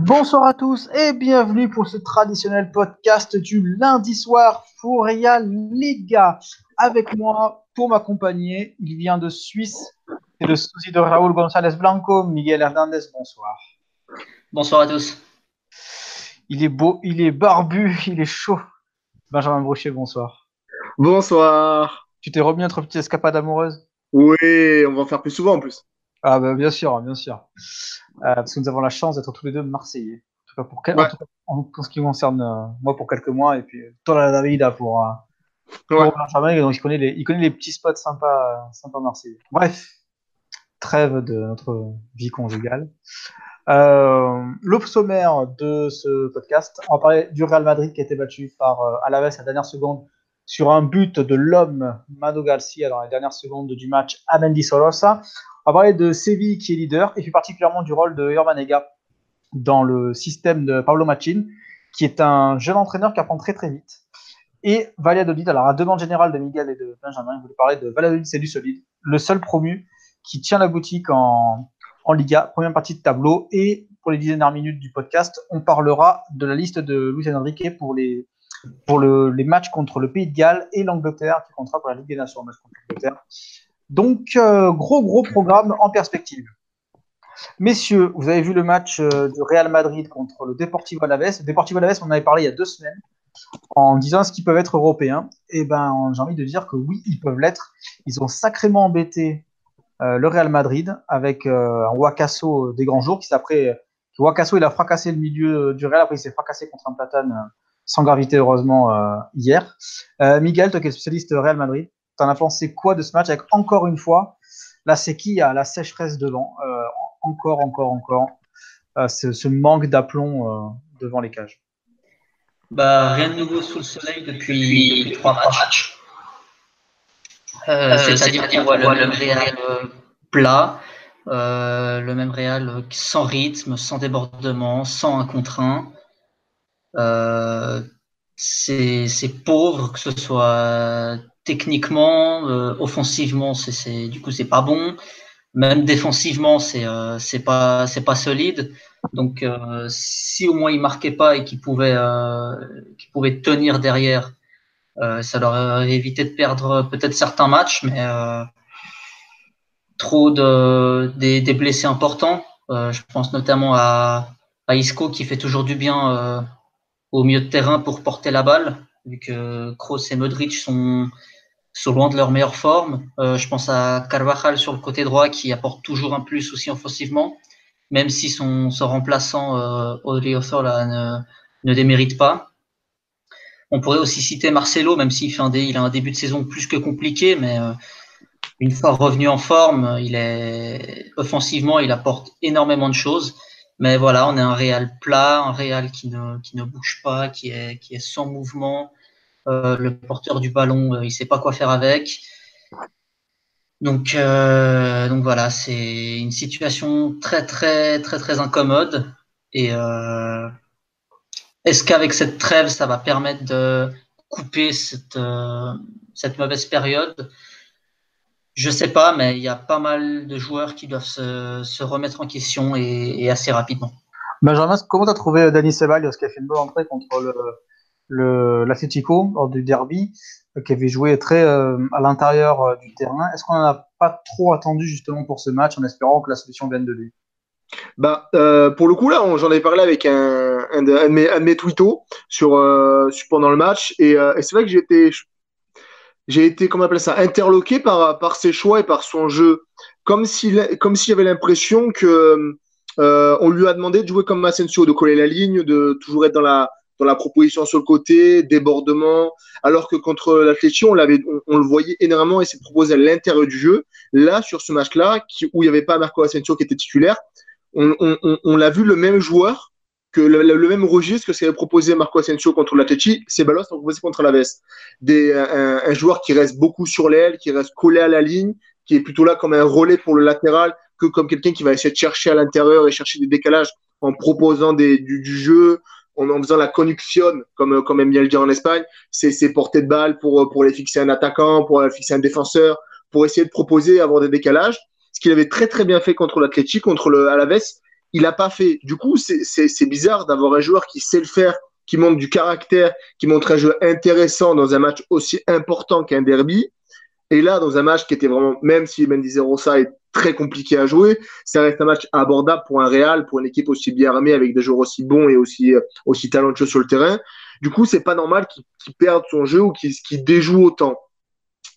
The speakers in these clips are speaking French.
Bonsoir à tous et bienvenue pour ce traditionnel podcast du lundi soir Real Liga. Avec moi, pour m'accompagner, il vient de Suisse, c'est le souci de Raúl González Blanco, Miguel Hernandez, bonsoir. Bonsoir à tous. Il est beau, il est barbu, il est chaud. Benjamin Brochet, bonsoir. Bonsoir. Tu t'es remis notre petite escapade amoureuse? Oui, on va en faire plus souvent en plus. Ah bah, bien sûr, bien sûr. Euh, parce que nous avons la chance d'être tous les deux marseillais. En tout cas, pour quel... Ouais. en tout cas, en ce qui me concerne, euh, moi pour quelques mois, et puis toi la Davida pour, euh, pour Ouais. Donc il connaît, les, il connaît les petits spots sympas, euh, sympas marseillais. Bref, trêve de notre vie conjugale. Le sommaire de ce podcast, on va parler du Real Madrid qui a été battu par Alaves à la dernière seconde sur un but de l'homme Mado Garcia dans les dernières secondes du match à Mendy Sorosa. On va parler de Séville qui est leader et plus particulièrement du rôle de Urbanega dans le système de Pablo Machin, qui est un jeune entraîneur qui apprend très très vite. Et Valladolid, alors à demande générale de Miguel et de Benjamin, je voulais parler de Valladolid, c'est du solide, le seul promu qui tient la boutique en, Liga, première partie de tableau. Et pour les dix dernières minutes du podcast, on parlera de la liste de Luis Enrique pour les, pour matchs contre le Pays de Galles et l'Angleterre, qui comptera pour la Ligue des Nations, contre l'Angleterre. Donc, euh, gros, gros programme en perspective. Messieurs, vous avez vu le match euh, du Real Madrid contre le Deportivo Alaves. Deportivo Alaves, on en avait parlé il y a deux semaines en disant est-ce qu'ils peuvent être européens. Et ben, j'ai envie de dire que oui, ils peuvent l'être. Ils ont sacrément embêté euh, le Real Madrid avec un Wakasso des grands jours qui s'après il a fracassé le milieu du Real après il s'est fracassé contre un platane sans gravité heureusement hier. Miguel, toi qui es spécialiste Real Madrid, t'en as pensé quoi de ce match avec encore une fois la séquille à la sécheresse devant euh, encore encore encore euh, ce, ce manque d'aplomb euh, devant les cages? Bah, rien de nouveau sous le soleil depuis, depuis trois matchs. Euh, C'est-à-dire qu'on voit le même Real plat, euh, le même Real sans rythme, sans débordement, sans un contre un. Euh, c'est pauvre, que ce soit techniquement, euh, offensivement, c'est du coup c'est pas bon. Même défensivement, c'est euh, c'est pas c'est pas solide. Donc, euh, si au moins ils marquaient pas et qu'ils pouvaient, euh, qu'ils pouvaient tenir derrière, ça leur aurait évité de perdre peut-être certains matchs, mais trop de, des, blessés importants. Je pense notamment à, à Isco qui fait toujours du bien au milieu de terrain pour porter la balle, vu que Kroos et Modric sont, sont loin de leur meilleure forme. Euh, je pense à Carvajal sur le côté droit qui apporte toujours un plus aussi offensivement même si son, son remplaçant euh, Odriozola ne, ne démérite pas. On pourrait aussi citer Marcelo, même s'il fait un, dé, il a un début de saison plus que compliqué, mais euh, une fois revenu en forme, il est offensivement, il apporte énormément de choses. Mais voilà, on est un Real plat, un Real qui ne, qui ne bouge pas, qui est, qui est sans mouvement. Euh, le porteur du ballon, euh, il sait pas quoi faire avec. Donc, euh, donc voilà, c'est une situation très très très très incommode. Et est-ce qu'avec cette trêve, ça va permettre de couper cette cette mauvaise période? Je sais pas, mais il y a pas mal de joueurs qui doivent se, se remettre en question et, et assez rapidement. Benjamin, comment tu as trouvé Dani Ceballos qui a fait une bonne entrée contre le, l'Atletico lors du derby, euh, qui avait joué très euh, à l'intérieur euh, du terrain Est-ce qu'on n'en a pas trop attendu justement pour ce match en espérant que la solution vienne de lui? Bah, pour le coup, là, j'en ai parlé avec un, de, mes, un sur, pendant le match. Et, c'est vrai que j'ai été, j'ai été, comment on appelle ça, interloqué par, par ses choix et par son jeu. Comme s'il, comme s'il avait l'impression que, on lui a demandé de jouer comme Asensio, de coller la ligne, de toujours être dans la, dans la proposition sur le côté, débordement. Alors que contre l'Atletico, on l'avait, on, le voyait énormément et s'est proposé à l'intérieur du jeu. Là, sur ce match-là, où il n'y avait pas Marco Asensio qui était titulaire, on, on, l'a vu le même joueur que le, même registre que ce qu'avait proposé Marco Asensio contre l'Atleti, Ceballos a proposé contre la Veste. Un, joueur qui reste beaucoup sur l'aile, qui reste collé à la ligne, qui est plutôt là comme un relais pour le latéral que comme quelqu'un qui va essayer de chercher à l'intérieur et chercher des décalages en proposant du jeu, en, en faisant la connexion, comme, comme aime bien le dire en Espagne, c'est ses portées de balle pour, pour les fixer un attaquant, pour fixer un défenseur, pour essayer de proposer, avoir des décalages. Ce qu'il avait très très bien fait contre l'Atleti, contre le Alaves, il n'a pas fait. Du coup, c'est bizarre d'avoir un joueur qui sait le faire, qui montre du caractère, qui montre un jeu intéressant dans un match aussi important qu'un derby. Et là, dans un match qui était vraiment, même si Mendy Rosa est très compliqué à jouer, ça reste un match abordable pour un Real, pour une équipe aussi bien armée, avec des joueurs aussi bons et aussi, aussi talentueux sur le terrain. Du coup, c'est pas normal qu'il perde son jeu ou qu'il déjoue autant.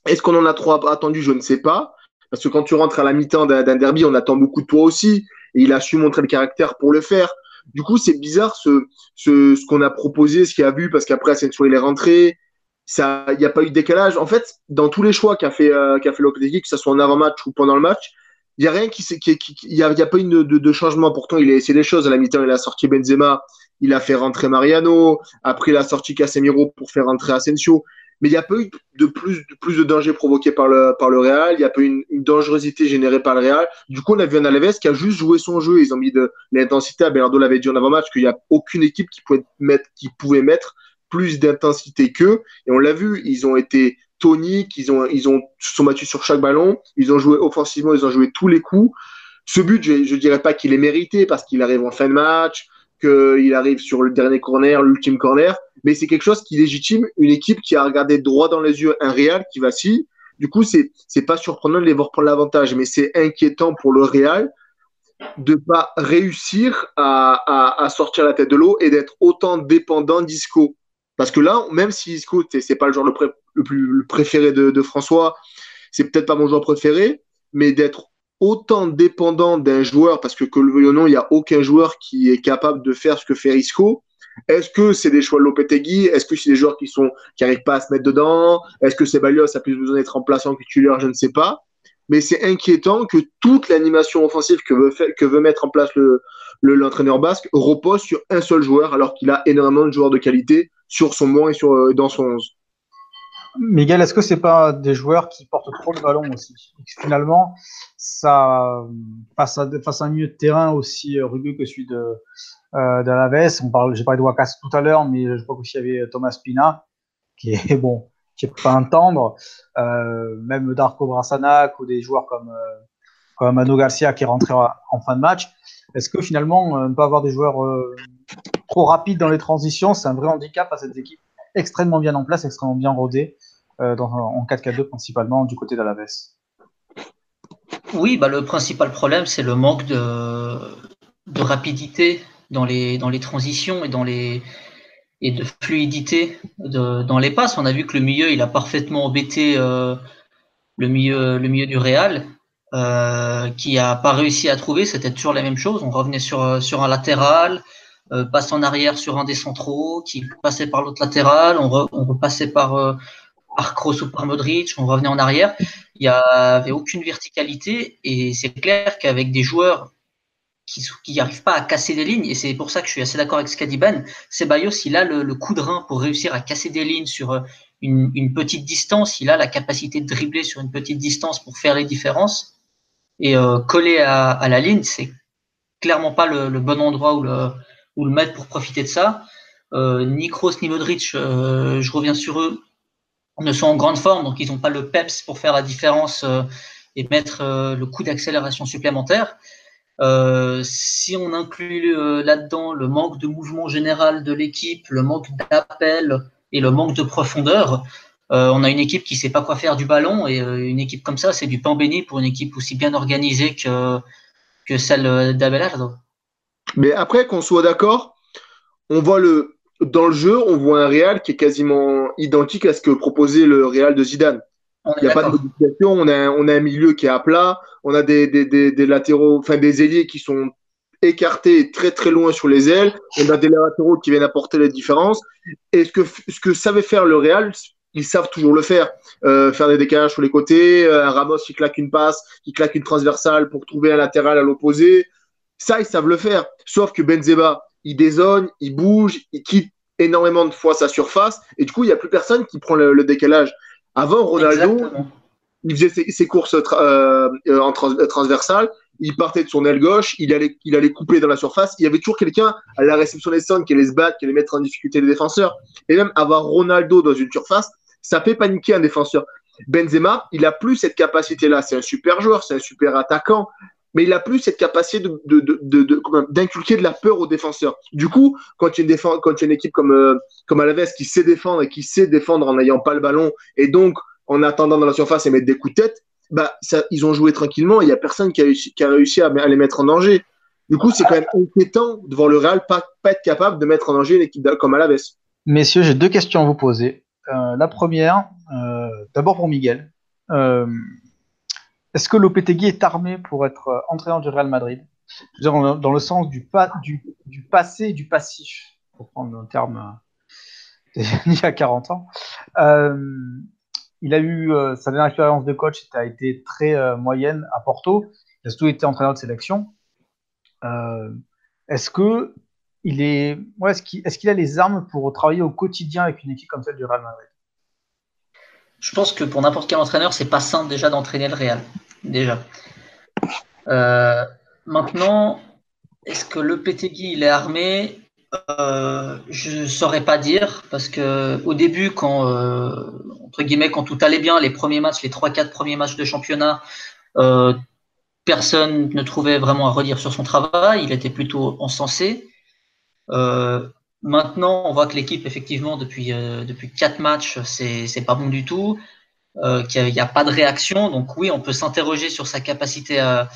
Est-ce qu'on en a trop attendu? Je ne sais pas. Parce que quand tu rentres à la mi-temps d'un derby, on attend beaucoup de toi aussi. Et il a su montrer le caractère pour le faire. Du coup, c'est bizarre ce, ce, qu'on a proposé, ce qu'il a vu, parce qu'après, Asensio, il est rentré. Il n'y a pas eu de décalage. En fait, dans tous les choix qu'a fait, euh, qu'a fait que ce soit en avant-match ou pendant le match, il n'y a rien qui, il y a, pas eu de, de, changement. Pourtant, il a essayé des choses. À la mi-temps, il a sorti Benzema, il a fait rentrer Mariano. Après, il a sorti Casemiro pour faire rentrer Asensio mais il n'y a pas eu de plus, de plus de danger provoqué par le, par le Real, il n'y a pas eu une, une, dangerosité générée par le Real. Du coup, on a vu un Alaves qui a juste joué son jeu, ils ont mis de l'intensité. Abelardo l'avait dit en avant-match qu'il n'y a aucune équipe qui pouvait mettre, qui pouvait mettre plus d'intensité qu'eux. Et on l'a vu, ils ont été toniques, ils ont, ils ont, se sont battus sur chaque ballon, ils ont joué offensivement, ils ont joué tous les coups. Ce but, je ne dirais pas qu'il est mérité parce qu'il arrive en fin de match, qu'il arrive sur le dernier corner, l'ultime corner, mais c'est quelque chose qui légitime une équipe qui a regardé droit dans les yeux un Real qui vacille. Du coup, c'est c'est pas surprenant de les voir prendre l'avantage, mais c'est inquiétant pour le Real de pas réussir à, à sortir la tête de l'eau et d'être autant dépendant d'Isco. Parce que là, même si Isco, c'est pas le joueur le, le plus le préféré de, de François, c'est peut-être pas mon joueur préféré, mais d'être autant dépendant d'un joueur, parce que que le veuille ou non, il n'y a aucun joueur qui est capable de faire ce que fait Isco. Est-ce que c'est des choix de Lopetegui? Est-ce que c'est des joueurs qui sont qui n'arrivent pas à se mettre dedans? Est-ce que c'est Balios a plus besoin d'être remplaçant que titulaire Je ne sais pas. Mais c'est inquiétant que toute l'animation offensive que veut, mettre en place le, l'entraîneur basque repose sur un seul joueur alors qu'il a énormément de joueurs de qualité sur son banc et sur, euh, dans son 11. Miguel, est-ce que c'est pas des joueurs qui portent trop le ballon aussi? Finalement, ça face à, face à un milieu de terrain aussi rugueux que celui de euh, d'Alaves, on parle, j'ai parlé de Wakas tout à l'heure, mais je crois qu'il y avait Thomas Pina, qui est bon, qui est pas un tendre, euh, même Darko Brasanac ou des joueurs comme euh, comme Mano Garcia qui est rentré en fin de match. Est-ce que finalement, euh, ne pas avoir des joueurs euh, trop rapides dans les transitions, c'est un vrai handicap à cette équipe extrêmement bien en place, extrêmement bien rodée, euh, en 4-4-2 principalement du côté d'Alaves. Oui, bah, le principal problème, c'est le manque de, rapidité dans les, dans les transitions et dans les et de fluidité dans les passes. On a vu que le milieu, il a parfaitement embêté euh, le milieu, le milieu du Real, euh, qui a pas réussi à trouver. C'était toujours la même chose. On revenait sur sur un latéral, euh, passe en arrière sur un des centraux, qui passait par l'autre latéral. On, re, on repassait par euh, par ou par Modric. On revenait en arrière. Il y avait aucune verticalité et c'est clair qu'avec des joueurs qui n'arrive pas à casser des lignes, et c'est pour ça que je suis assez d'accord avec Ben, Ceballos, il a le, coup de rein pour réussir à casser des lignes sur euh, une, petite distance, il a la capacité de dribbler sur une petite distance pour faire les différences, et euh, coller à, la ligne, c'est clairement pas le, le, bon endroit où le, où le mettre pour profiter de ça. Euh, ni Kroos ni Modric, euh, je reviens sur eux, ne sont en grande forme, donc ils n'ont pas le peps pour faire la différence euh, et mettre le coup d'accélération supplémentaire. Si on inclut là-dedans le manque de mouvement général de l'équipe, le manque d'appel et le manque de profondeur, on a une équipe qui sait pas quoi faire du ballon et une équipe comme ça, c'est du pain béni pour une équipe aussi bien organisée que, que celle d'Abelardo. Mais après, qu'on soit d'accord, on voit le dans le jeu, on voit un Real qui est quasiment identique à ce que proposait le Real de Zidane. Il n'y a pas de modification. On a, on a un milieu qui est à plat. On a des, des, des, des latéraux, enfin des ailiers qui sont écartés très très loin sur les ailes. On a des latéraux qui viennent apporter les différences. Et ce que, ce que savait faire le Real, ils savent toujours le faire. Euh, faire des décalages sur les côtés, euh, un Ramos qui claque une passe, qui claque une transversale pour trouver un latéral à l'opposé. Ça, ils savent le faire. Sauf que Benzema, il dézone, il bouge, il quitte énormément de fois sa surface. Et du coup, il n'y a plus personne qui prend le, le décalage. Avant, Ronaldo, Exactement. il faisait ses, ses courses euh, en trans, transversales, il partait de son aile gauche, il allait, il allait couper dans la surface. Il y avait toujours quelqu'un à la réception des centres qui allait se battre, qui allait mettre en difficulté les défenseurs. Et même avoir Ronaldo dans une surface, ça fait paniquer un défenseur. Benzema, il a plus cette capacité-là. C'est un super joueur, c'est un super attaquant, mais il a plus cette capacité d'inculquer de, de, de, la peur aux défenseurs. Du coup, quand il y a une, une équipe comme, euh, comme Alaves qui sait défendre et qui sait défendre en n'ayant pas le ballon et donc en attendant dans la surface et mettre des coups de tête, bah, ils ont joué tranquillement. Il n'y a personne qui a, réussi, à, les mettre en danger. Du coup, c'est quand même inquiétant de voir le Real pas, pas être capable de mettre en danger une équipe comme Alaves. Messieurs, j'ai deux questions à vous poser. Euh, la première, euh, d'abord pour Miguel. Est-ce que Lopetegui est armé pour être euh, entraîneur du Real Madrid? Dire, Dans le sens du, du, passé et du passif, pour prendre un terme euh, il y a 40 ans. Euh, il a eu sa dernière expérience de coach, a été très moyenne à Porto. Il a surtout été entraîneur de sélection. est-ce que il est, ouais, est-ce qu'il a les armes pour travailler au quotidien avec une équipe comme celle du Real Madrid? Je pense que pour n'importe quel entraîneur, c'est pas simple déjà d'entraîner le Real. Déjà. Euh, maintenant, est-ce que le PTG il est armé? Euh, Je ne saurais pas dire parce que au début, quand euh, entre guillemets, quand tout allait bien, les premiers matchs, les 3-4 premiers matchs de championnat, personne ne trouvait vraiment à redire sur son travail. Il était plutôt encensé. Maintenant, on voit que l'équipe, effectivement, depuis, euh, depuis quatre matchs, c'est pas bon du tout, euh, qu'il n'y a, a, pas de réaction. Donc oui, on peut s'interroger sur sa capacité à,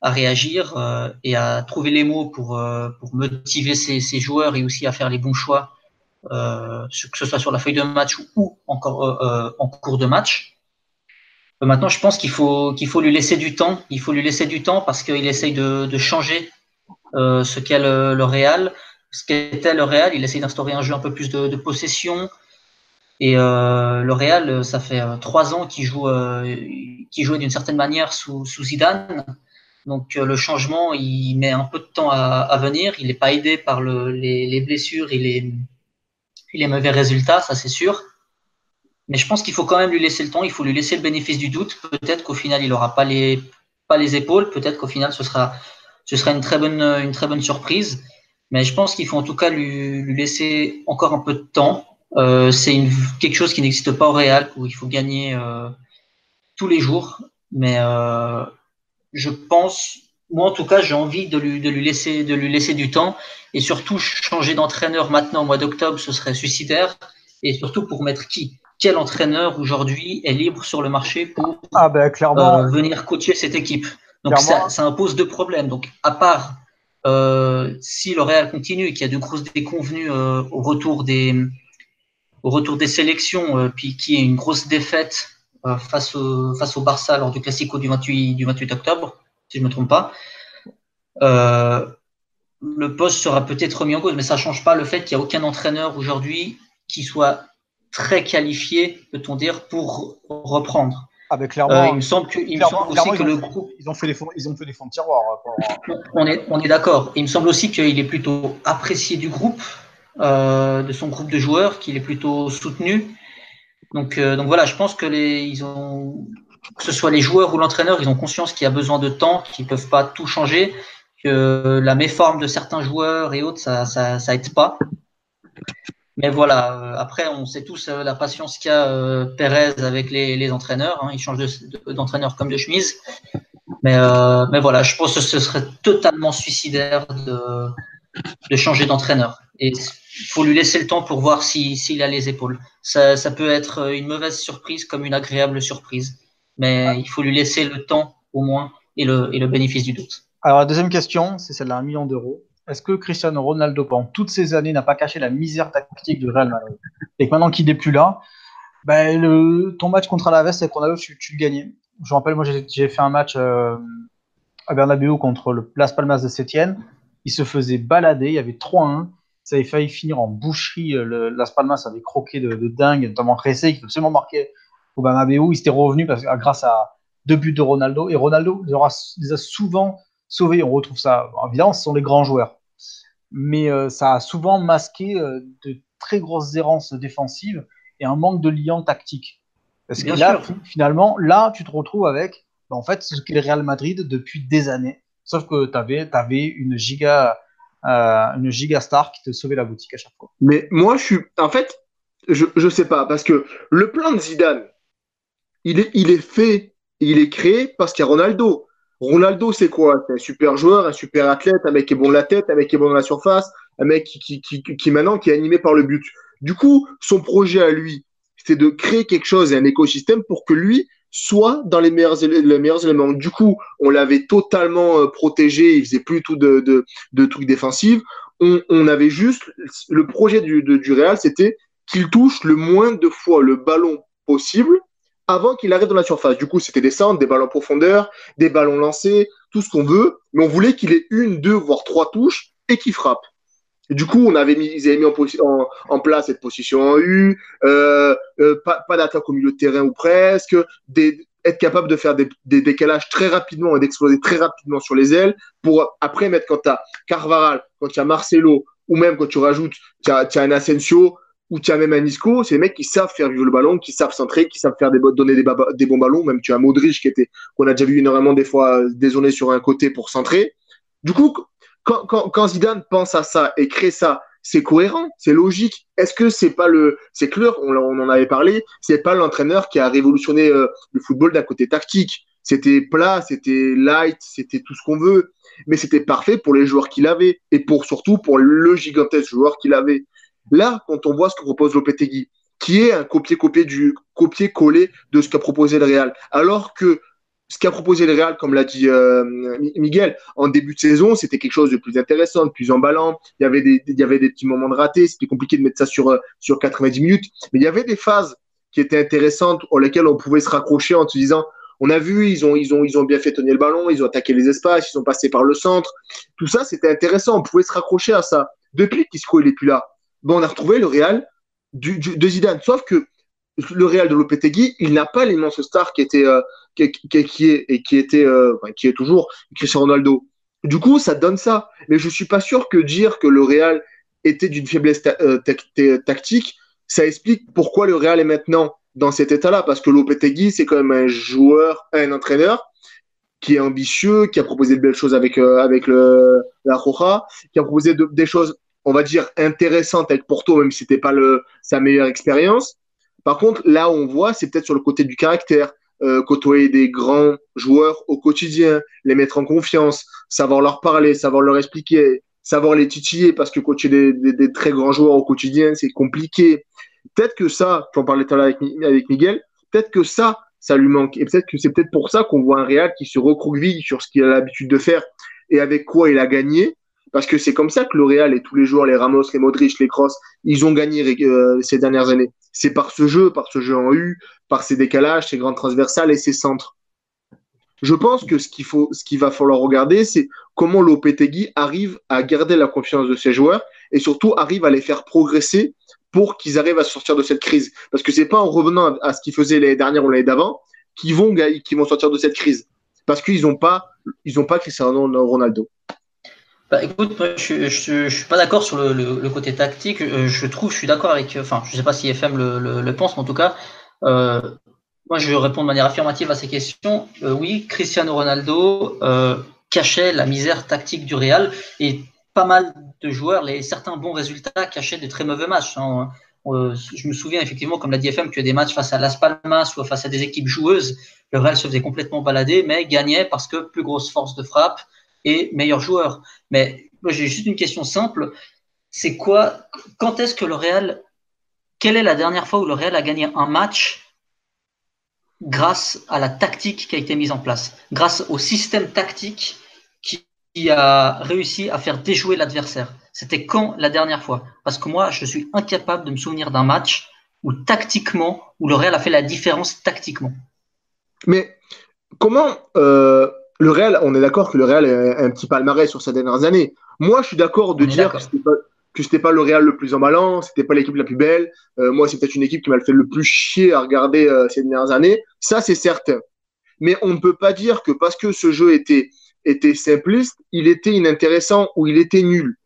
à réagir euh, et à trouver les mots pour, euh, pour motiver ses, ses, joueurs et aussi à faire les bons choix, euh, que ce soit sur la feuille de match ou encore euh, en cours de match. Maintenant, je pense qu'il faut, qu'il faut lui laisser du temps. Il faut lui laisser du temps parce qu'il essaye de, de changer ce qu'est le, le Real ce qu'était le Real. Il essaie d'instaurer un jeu un peu plus de, possession. Et euh, le Real, ça fait euh, trois ans qu'il joue, euh, jouait d'une certaine manière sous, Zidane. Donc euh, le changement, il met un peu de temps à, venir. Il n'est pas aidé par le, les, les, blessures et les, et les mauvais résultats, ça c'est sûr. Mais je pense qu'il faut quand même lui laisser le temps. Il faut lui laisser le bénéfice du doute. Peut-être qu'au final, il n'aura pas les, pas les épaules. Peut-être qu'au final, ce sera, ce sera une très bonne, une très bonne surprise. Mais je pense qu'il faut en tout cas lui, lui, laisser encore un peu de temps. Euh, c'est quelque chose qui n'existe pas au Real, où il faut gagner euh, tous les jours. Mais euh, je pense, moi en tout cas, j'ai envie de lui, de, lui laisser, de lui laisser du temps. Et surtout, changer d'entraîneur maintenant au mois d'octobre, ce serait suicidaire. Et surtout pour mettre qui? Quel entraîneur aujourd'hui est libre sur le marché pour ah ben, clairement. venir coacher cette équipe? Donc ça, ça impose deux problèmes. Donc à part euh, si le Real continue et qu'il y a de grosses déconvenues euh, au retour des au retour des sélections, euh, puis qu'il y ait une grosse défaite face au face au Barça lors du Classico du 28 du 28 octobre, si je me trompe pas, le poste sera peut-être remis en cause, mais ça change pas le fait qu'il n'y a aucun entraîneur aujourd'hui qui soit très qualifié, peut-on dire, pour reprendre. Ah ben clairement, euh, il me semble, que, il me semble aussi que ils le ont, groupe. Ils ont fait les fonds, ils ont fait les fonds de tiroir. Pour... On est, on est d'accord. Il me semble aussi qu'il est plutôt apprécié du groupe, euh, de son groupe de joueurs, qu'il est plutôt soutenu. Donc, euh, donc voilà, je pense que les, ils ont, que ce soit les joueurs ou l'entraîneur, ils ont conscience qu'il y a besoin de temps, qu'ils peuvent pas tout changer, que la méforme de certains joueurs et autres, ça, ça, ça aide pas. Mais voilà, euh, après, on sait tous euh, la patience qu'a euh, Pérez avec les, entraîneurs. Hein, il change d'entraîneur de, comme de chemise. Mais, voilà, je pense que ce serait totalement suicidaire de, changer d'entraîneur. Il faut lui laisser le temps pour voir s'il si, a les épaules. Ça, ça peut être une mauvaise surprise comme une agréable surprise. Mais il faut lui laisser le temps au moins et le, et le bénéfice du doute. Alors la deuxième question, c'est celle d'un million d'euros est-ce que Cristiano Ronaldo, pendant toutes ces années, n'a pas caché la misère tactique du Real Madrid Et que maintenant qu'il n'est plus là, ben, ton match contre Alaves avec Ronaldo, tu, le gagnais. Je me rappelle, moi, j'ai fait un match euh, à Bernabeu contre le Las Palmas de Sétienne. Il se faisait balader, il y avait 3-1. Ça avait failli finir en boucherie. Le, Las Palmas avait croqué de, dingue, notamment Ressé, qui a absolument marqué au Bernabeu. Il s'était revenu parce, grâce à deux buts de Ronaldo. Et Ronaldo les a souvent sauvés. On retrouve ça. Évidemment, ce sont les grands joueurs mais euh, ça a souvent masqué euh, de très grosses errances défensives et un manque de lien tactique. Parce que là, sûr. finalement, là, tu te retrouves avec, ben, en fait, ce qu'est le Real Madrid depuis des années. Sauf que tu avais, avais, une giga, euh, une giga star qui te sauvait la boutique à chaque fois. Mais moi, je suis, en fait, je, je sais pas, parce que le plan de Zidane, il est, il est fait, il est créé parce qu'il y a Ronaldo. Ronaldo, c'est quoi? C'est un super joueur, un super athlète, un mec qui est bon de la tête, un mec qui est bon dans la surface, un mec qui, qui, qui, qui maintenant qui est animé par le but. Du coup, son projet à lui, c'est de créer quelque chose et un écosystème pour que lui soit dans les meilleurs, les meilleurs éléments. Du coup, on l'avait totalement euh, protégé, il faisait plus tout de, de, de trucs défensifs. On, on, avait juste le projet du, du Real, c'était qu'il touche le moins de fois le ballon possible avant qu'il arrive dans la surface. Du coup, c'était des centres, des ballons en profondeur, des ballons lancés, tout ce qu'on veut, mais on voulait qu'il ait une, deux, voire trois touches et qu'il frappe. du coup, on avait mis, ils avaient mis en, place cette position en U, euh, euh, pas, d'attaque au milieu de terrain ou presque, des, être capable de faire des, décalages très rapidement et d'exploser très rapidement sur les ailes pour après mettre quand tu as Carvaral, quand tu as Marcelo ou même quand tu rajoutes, tu as un Asensio, ou tu as même un Isco, c'est des mecs qui savent faire vivre le ballon, qui savent centrer, qui savent faire des, donner des, des, bons ballons. Même tu as Modric qui était, qu'on a déjà vu énormément des fois dézoné sur un côté pour centrer. Du coup, quand, quand, quand Zidane pense à ça et crée ça, c'est cohérent, c'est logique. Est-ce que c'est pas le, c'est on, on, en avait parlé, c'est pas l'entraîneur qui a révolutionné euh, le football d'un côté tactique. C'était plat, c'était light, c'était tout ce qu'on veut, mais c'était parfait pour les joueurs qu'il avait et pour surtout pour le gigantesque joueur qu'il avait. Là, quand on voit ce que propose Lopetegui, qui est un copier-coller du copier-coller de ce qu'a proposé le Real, alors que ce qu'a proposé le Real, comme l'a dit euh, Miguel, en début de saison, c'était quelque chose de plus intéressant, de plus emballant. Il y avait des, il y avait des petits moments de raté. C'était compliqué de mettre ça sur, euh, sur 90 minutes. Mais il y avait des phases qui étaient intéressantes, aux lesquelles on pouvait se raccrocher en se disant, on a vu, ils ont, ils ont, ils ont bien fait tenir le ballon, ils ont attaqué les espaces, ils sont passés par le centre. Tout ça, c'était intéressant. On pouvait se raccrocher à ça. Depuis qu'Isco, il est plus là, bon, on a retrouvé le Real de Zidane. Sauf que le Real de Lopetegui, il n'a pas l'immense star qui était, euh, qui, qui, qui, est et qui était, euh, est toujours Cristiano Ronaldo. Du coup, ça donne ça. Mais je suis pas sûr que dire que le Real était d'une faiblesse euh, tactique, ça explique pourquoi le Real est maintenant dans cet état-là. Parce que Lopetegui, c'est quand même un joueur, un entraîneur qui est ambitieux, qui a proposé de belles choses avec, avec le, la Roja, qui a proposé de, des choses on va dire, intéressante avec Porto, même si c'était pas le, sa meilleure expérience. Par contre, là on voit, c'est peut-être sur le côté du caractère, euh, côtoyer des grands joueurs au quotidien, les mettre en confiance, savoir leur parler, savoir leur expliquer, savoir les titiller, parce que coacher des, des, des très grands joueurs au quotidien, c'est compliqué. Peut-être que ça, j'en parlais tout à l'heure avec, avec Miguel, peut-être que ça, ça lui manque. Et peut-être que c'est peut-être pour ça qu'on voit un Real qui se recroqueville sur ce qu'il a l'habitude de faire et avec quoi il a gagné parce que c'est comme ça que L'Oréal et tous les joueurs, les Ramos, les Modric, les Cross, ils ont gagné euh, ces dernières années. C'est par ce jeu, par ce jeu en U, par ces décalages, ces grandes transversales et ces centres. Je pense que ce qu'il faut, ce va falloir regarder, c'est comment Lopetegui arrive à garder la confiance de ses joueurs et surtout arrive à les faire progresser pour qu'ils arrivent à sortir de cette crise. Parce que c'est pas en revenant à ce qu'ils faisaient l'année dernière ou l'année d'avant qu'ils vont, vont sortir de cette crise. Parce qu'ils n'ont pas, ils pas Cristiano Ronaldo. Bah, écoute, moi, je, je, suis pas d'accord sur le, côté tactique. Je, je trouve, je suis d'accord avec, enfin, je sais pas si FM le, pense, mais en tout cas, euh, moi, je réponds de manière affirmative à ces questions. Euh, oui, Cristiano Ronaldo euh, cachait la misère tactique du Real et pas mal de joueurs, les certains bons résultats cachaient des très mauvais matchs. Hein. Euh, je me souviens effectivement, comme l'a dit FM, que des matchs face à Las Palmas ou face à des équipes joueuses, le Real se faisait complètement balader, mais gagnait parce que plus grosse force de frappe, et meilleur joueur. Mais moi, j'ai juste une question simple. C'est quoi, quand est-ce que le Real, quelle est la dernière fois où le Real a gagné un match grâce à la tactique qui a été mise en place, grâce au système tactique qui, a réussi à faire déjouer l'adversaire? C'était quand la dernière fois? Parce que moi, je suis incapable de me souvenir d'un match où tactiquement, où le Real a fait la différence tactiquement. Mais comment euh, le Real, on est d'accord que le Real est un petit palmarès sur ces dernières années. Moi, je suis d'accord de dire que c'était pas, que c'était pas le Real le plus emballant, c'était pas l'équipe la plus belle. Euh, moi, c'est peut-être une équipe qui m'a fait le plus chier à regarder euh, ces dernières années. Ça, c'est certain. Mais on ne peut pas dire que parce que ce jeu était, était simpliste, il était inintéressant ou il était nul.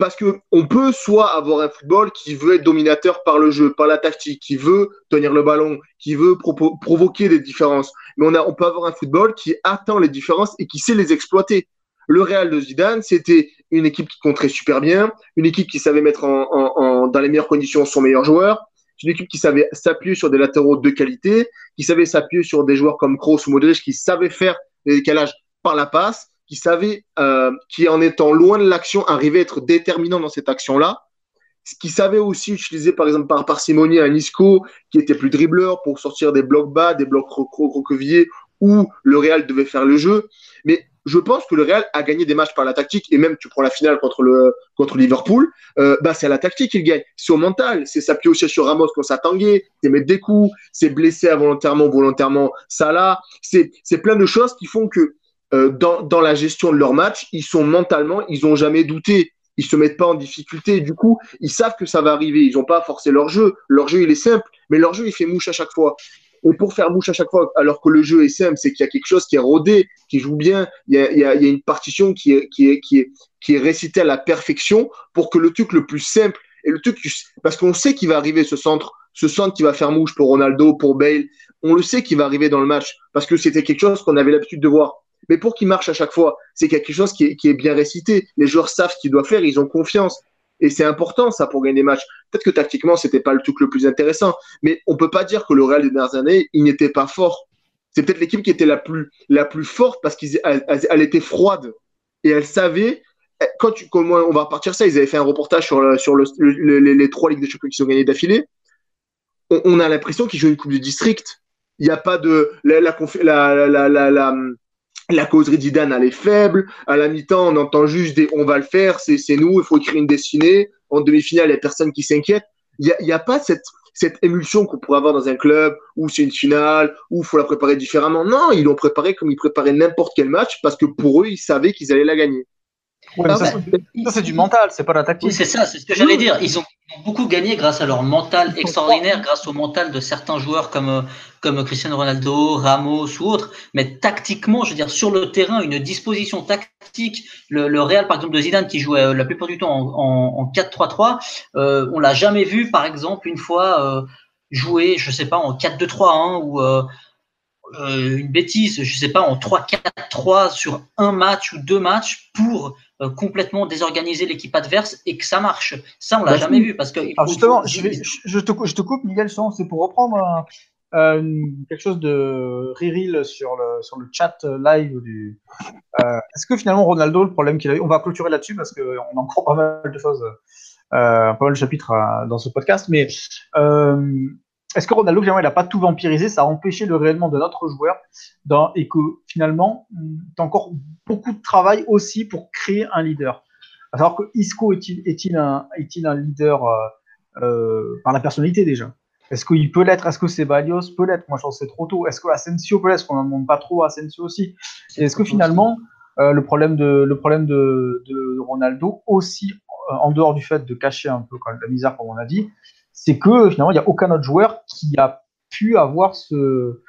Parce que on peut soit avoir un football qui veut être dominateur par le jeu, par la tactique, qui veut tenir le ballon, qui veut provoquer des différences. Mais on, peut avoir un football qui attend les différences et qui sait les exploiter. Le Real de Zidane, c'était une équipe qui compterait super bien, une équipe qui savait mettre en, dans les meilleures conditions son meilleur joueur, une équipe qui savait s'appuyer sur des latéraux de qualité, qui savait s'appuyer sur des joueurs comme Kroos ou Modric, qui savaient faire les décalages par la passe, qui savait, euh, qui en étant loin de l'action, arrivait à être déterminant dans cette action-là. Qui savait aussi utiliser, par exemple, par parcimonie un Isco qui était plus dribbleur pour sortir des blocs bas, des blocs croquevillés où le Real devait faire le jeu. Mais je pense que le Real a gagné des matchs par la tactique et même tu prends la finale contre le contre Liverpool, euh, bah c'est à la tactique qu'il gagne, c'est au mental, c'est s'appuyer aussi sur Ramos quand ça tanguait, c'est mettre des coups, c'est blesser involontairement volontairement Salah, c'est c'est plein de choses qui font que euh, dans, dans la gestion de leur match, ils sont mentalement, ils ont jamais douté, ils se mettent pas en difficulté. Du coup, ils savent que ça va arriver. Ils n'ont pas forcé leur jeu. Leur jeu, il est simple, mais leur jeu, il fait mouche à chaque fois. Et pour faire mouche à chaque fois, alors que le jeu est simple, c'est qu'il y a quelque chose qui est rodé, qui joue bien. Il y a, il y a, il y a une partition qui est, qui, est, qui, est, qui est récitée à la perfection pour que le truc le plus simple et le truc, parce qu'on sait qu'il va arriver ce centre, ce centre qui va faire mouche pour Ronaldo, pour Bale. On le sait qu'il va arriver dans le match parce que c'était quelque chose qu'on avait l'habitude de voir. Mais pour qu'il marche à chaque fois, c'est quelque chose qui est, bien récité. Les joueurs savent ce qu'ils doivent faire, ils ont confiance. Et c'est important, ça, pour gagner des matchs. Peut-être que tactiquement, c'était pas le truc le plus intéressant. Mais on peut pas dire que le Real des dernières années, il n'était pas fort. C'est peut-être l'équipe qui était la plus, la plus forte parce qu'elle elle, était froide. Et elle savait, quand tu, on va repartir ça, ils avaient fait un reportage sur, le, sur le, les, trois Ligues de Champions qui sont gagnées d'affilée. On, on, a l'impression qu'ils jouent une Coupe du District. Il n'y a pas de, la, la, la, la, causerie d'Idan, elle est faible. À la mi-temps, on entend juste des on va le faire, c'est nous, il faut écrire une dessinée. En demi-finale, il n'y a personne qui s'inquiète. Il n'y a, a, pas cette, cette émulsion qu'on pourrait avoir dans un club où c'est une finale, où il faut la préparer différemment. Non, ils l'ont préparé comme ils préparaient n'importe quel match parce que pour eux, ils savaient qu'ils allaient la gagner. Ouais, ah, ça, ça c'est du mental, c'est pas la tactique. Oui, c'est ça, c'est ce que j'allais dire. Ils ont beaucoup gagné grâce à leur mental extraordinaire, grâce au mental de certains joueurs comme, comme Cristiano Ronaldo, Ramos ou autres. Mais tactiquement, je veux dire, sur le terrain, une disposition tactique. Le, le Real, par exemple, de Zidane, qui jouait euh, la plupart du temps en, en, en 4-3-3, euh, on l'a jamais vu, par exemple, une fois euh, jouer, je sais pas, en 4-2-3-1 hein, ou euh, euh, une bêtise, je sais pas, en 3-4-3 sur un match ou deux matchs pour complètement désorganiser l'équipe adverse et que ça marche. Ça, on l'a bah, jamais vu parce que. Alors justement, je, vais, je, te, je te coupe, Miguel, c'est pour reprendre euh, quelque chose de riril sur le, sur le chat live du. Euh, Est-ce que finalement Ronaldo, le problème qu'il a eu, on va clôturer là-dessus parce qu'on a encore pas mal de choses, euh, pas mal de chapitres dans ce podcast, mais est-ce que Ronaldo, finalement, il n'a pas tout vampirisé? Ça a empêché le réellement de notre joueur dans, et que finalement, tu as encore beaucoup de travail aussi pour créer un leader. À savoir que Isco est-il est un, est un leader euh, euh, par la personnalité déjà? Est-ce qu'il peut l'être? Est-ce que Ceballos peut l'être? Moi, je pense que c'est trop tôt. Est-ce que Asensio peut l'être? On n'en demande pas trop à Asensio aussi? Est-ce que finalement, euh, le problème, de, le problème de, de Ronaldo, aussi en dehors du fait de cacher un peu quand même, la misère, comme on a dit, c'est que finalement, il n'y a aucun autre joueur qui a pu avoir ce,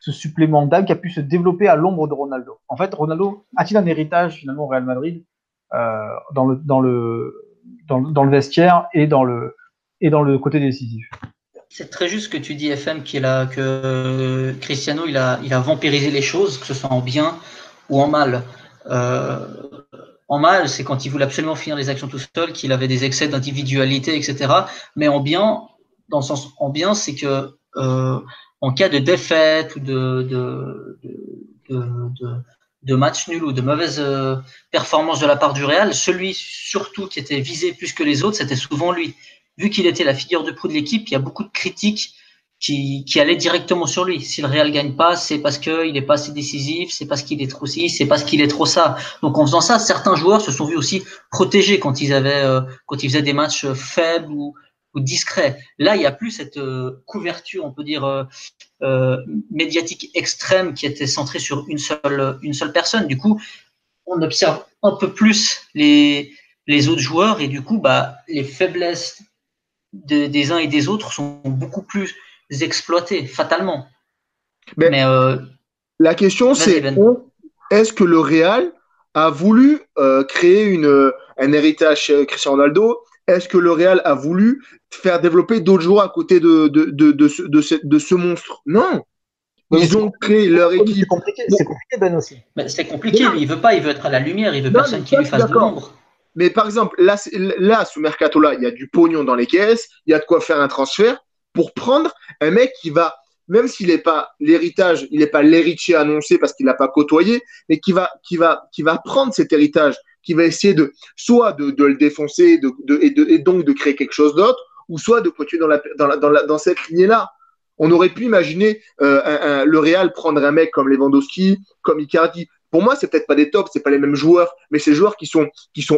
supplément d'âme, qui a pu se développer à l'ombre de Ronaldo. En fait, Ronaldo a-t-il un héritage finalement au Real Madrid euh, dans, le, vestiaire et dans le, côté décisif? C'est très juste que tu dis, FM, qu'il a, que Cristiano, il a, il vampirisé les choses, que ce soit en bien ou en mal. Euh, en mal, c'est quand il voulait absolument finir les actions tout seul, qu'il avait des excès d'individualité, etc. Mais en bien, dans le sens en bien, c'est que euh, en cas de défaite ou de, de, match nul ou de mauvaise euh, performance de la part du Real, celui surtout qui était visé plus que les autres, c'était souvent lui. Vu qu'il était la figure de proue de l'équipe, il y a beaucoup de critiques qui, qui allait directement sur lui. Si le Real gagne pas, c'est parce qu'il n'est pas assez décisif, c'est parce qu'il est trop ci, c'est parce qu'il est trop ça. Donc en faisant ça, certains joueurs se sont vus aussi protégés quand ils avaient, euh, quand ils faisaient des matchs faibles ou, ou discrets. Là, il n'y a plus cette euh, couverture, on peut dire euh, euh, médiatique extrême qui était centrée sur une seule, une seule personne. Du coup, on observe un peu plus les, les autres joueurs et du coup, bah, les faiblesses de, des uns et des autres sont beaucoup plus exploiter fatalement. Mais, euh, la question c'est est-ce que le Real a voulu euh, créer une, un héritage chez Cristiano Ronaldo? Est-ce que le Real a voulu faire développer d'autres joueurs à côté de, de, de, de, ce, de, ce, de ce monstre? Non. Ils ont créé leur équipe. C'est compliqué, c'est compliqué, Ben aussi. C'est compliqué. Il veut pas, il veut être à la lumière, il veut non, personne qui lui fasse de l'ombre. Mais par exemple, là, là, ce mercato-là, il y a du pognon dans les caisses, il y a de quoi faire un transfert pour prendre un mec qui va même s'il n'est pas l'héritage, il n'est pas l'héritier annoncé parce qu'il l'a pas côtoyé, mais qui va, qui va, qui va prendre cet héritage, qui va essayer de, soit de, le défoncer et, donc de créer quelque chose d'autre, ou soit de continuer dans, dans, cette lignée-là. On aurait pu imaginer euh, le Real prendre un mec comme Lewandowski, comme Icardi. Pour moi, c'est peut-être pas des tops, c'est pas les mêmes joueurs, mais c'est joueurs qui sont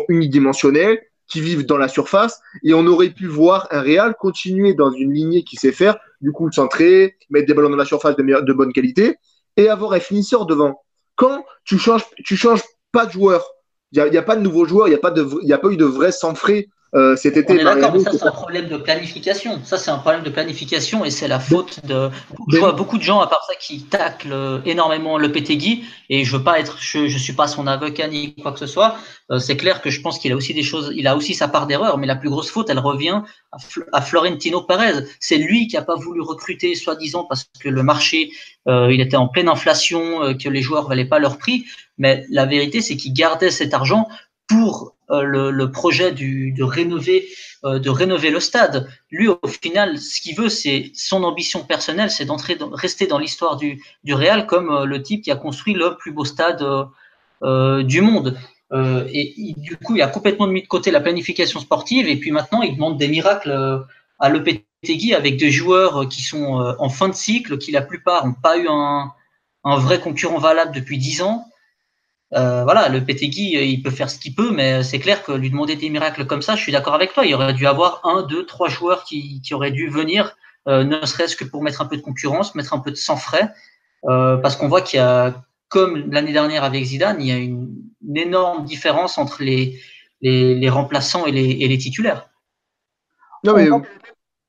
unidimensionnels, qui vivent dans la surface, et on aurait pu voir un Real continuer dans une lignée qui sait faire, du coup centrer, mettre des ballons dans la surface de, bonne qualité, et avoir un finisseur devant. Quand tu changes, tu changes pas de joueur, il n'y a, pas de nouveaux joueurs, il n'y a, pas a pas eu de vrais sans frais euh, cet été. On est d'accord, mais ça c'est un problème de planification. Ça c'est un problème de planification et c'est la faute de. Je vois beaucoup de gens à part ça qui taclent énormément le Pétegui et je veux pas être, je, je suis pas son avocat ni quoi que ce soit. Euh, c'est clair que je pense qu'il a aussi des choses, il a aussi sa part d'erreur, mais la plus grosse faute, elle revient à, à Florentino Perez. C'est lui qui a pas voulu recruter soi-disant parce que le marché euh, il était en pleine inflation, euh, que les joueurs valaient pas leur prix. Mais la vérité c'est qu'il gardait cet argent pour euh, le, le, projet du, de rénover euh, de rénover le stade. Lui, au final, ce qu'il veut, c'est son ambition personnelle, c'est d'entrer, dans, rester dans l'histoire du, du Real comme euh, le type qui a construit le plus beau stade euh, du monde. Euh, et du coup, il a complètement mis de côté la planification sportive et puis maintenant, il demande des miracles à Lopetegui avec des joueurs qui sont en fin de cycle, qui la plupart n'ont pas eu un, un vrai concurrent valable depuis dix ans. Euh, voilà, le Pétegui, il peut faire ce qu'il peut, mais c'est clair que lui demander des miracles comme ça, je suis d'accord avec toi. Il aurait dû avoir un, deux, trois joueurs qui, qui auraient dû venir, euh, ne serait-ce que pour mettre un peu de concurrence, mettre un peu de sang frais, euh, parce qu'on voit qu'il y a, comme l'année dernière avec Zidane, il y a une, une énorme différence entre les, les, les remplaçants et les, et les, titulaires. Non mais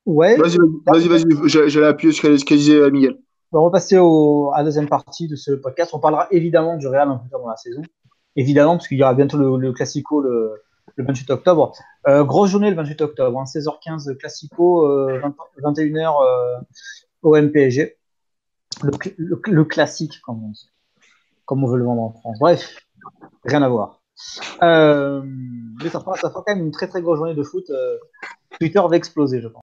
ouais. Vas-y, vas-y, vas-y. J'allais appuyer sur ce que disait Miguel. On va passer au, à la deuxième partie de ce podcast. On parlera évidemment du Real un plus tard dans la saison. Évidemment, parce qu'il y aura bientôt le, Classico le, le, 28 octobre. Euh, grosse journée le 28 octobre, hein, 16h15 Classico, euh, 20, 21h euh, MPSG. Le, classique, comme on, veut le vendre en France. Bref, rien à voir. Euh, mais ça fera, quand même une très très grosse journée de foot. Euh, Twitter va exploser, je pense.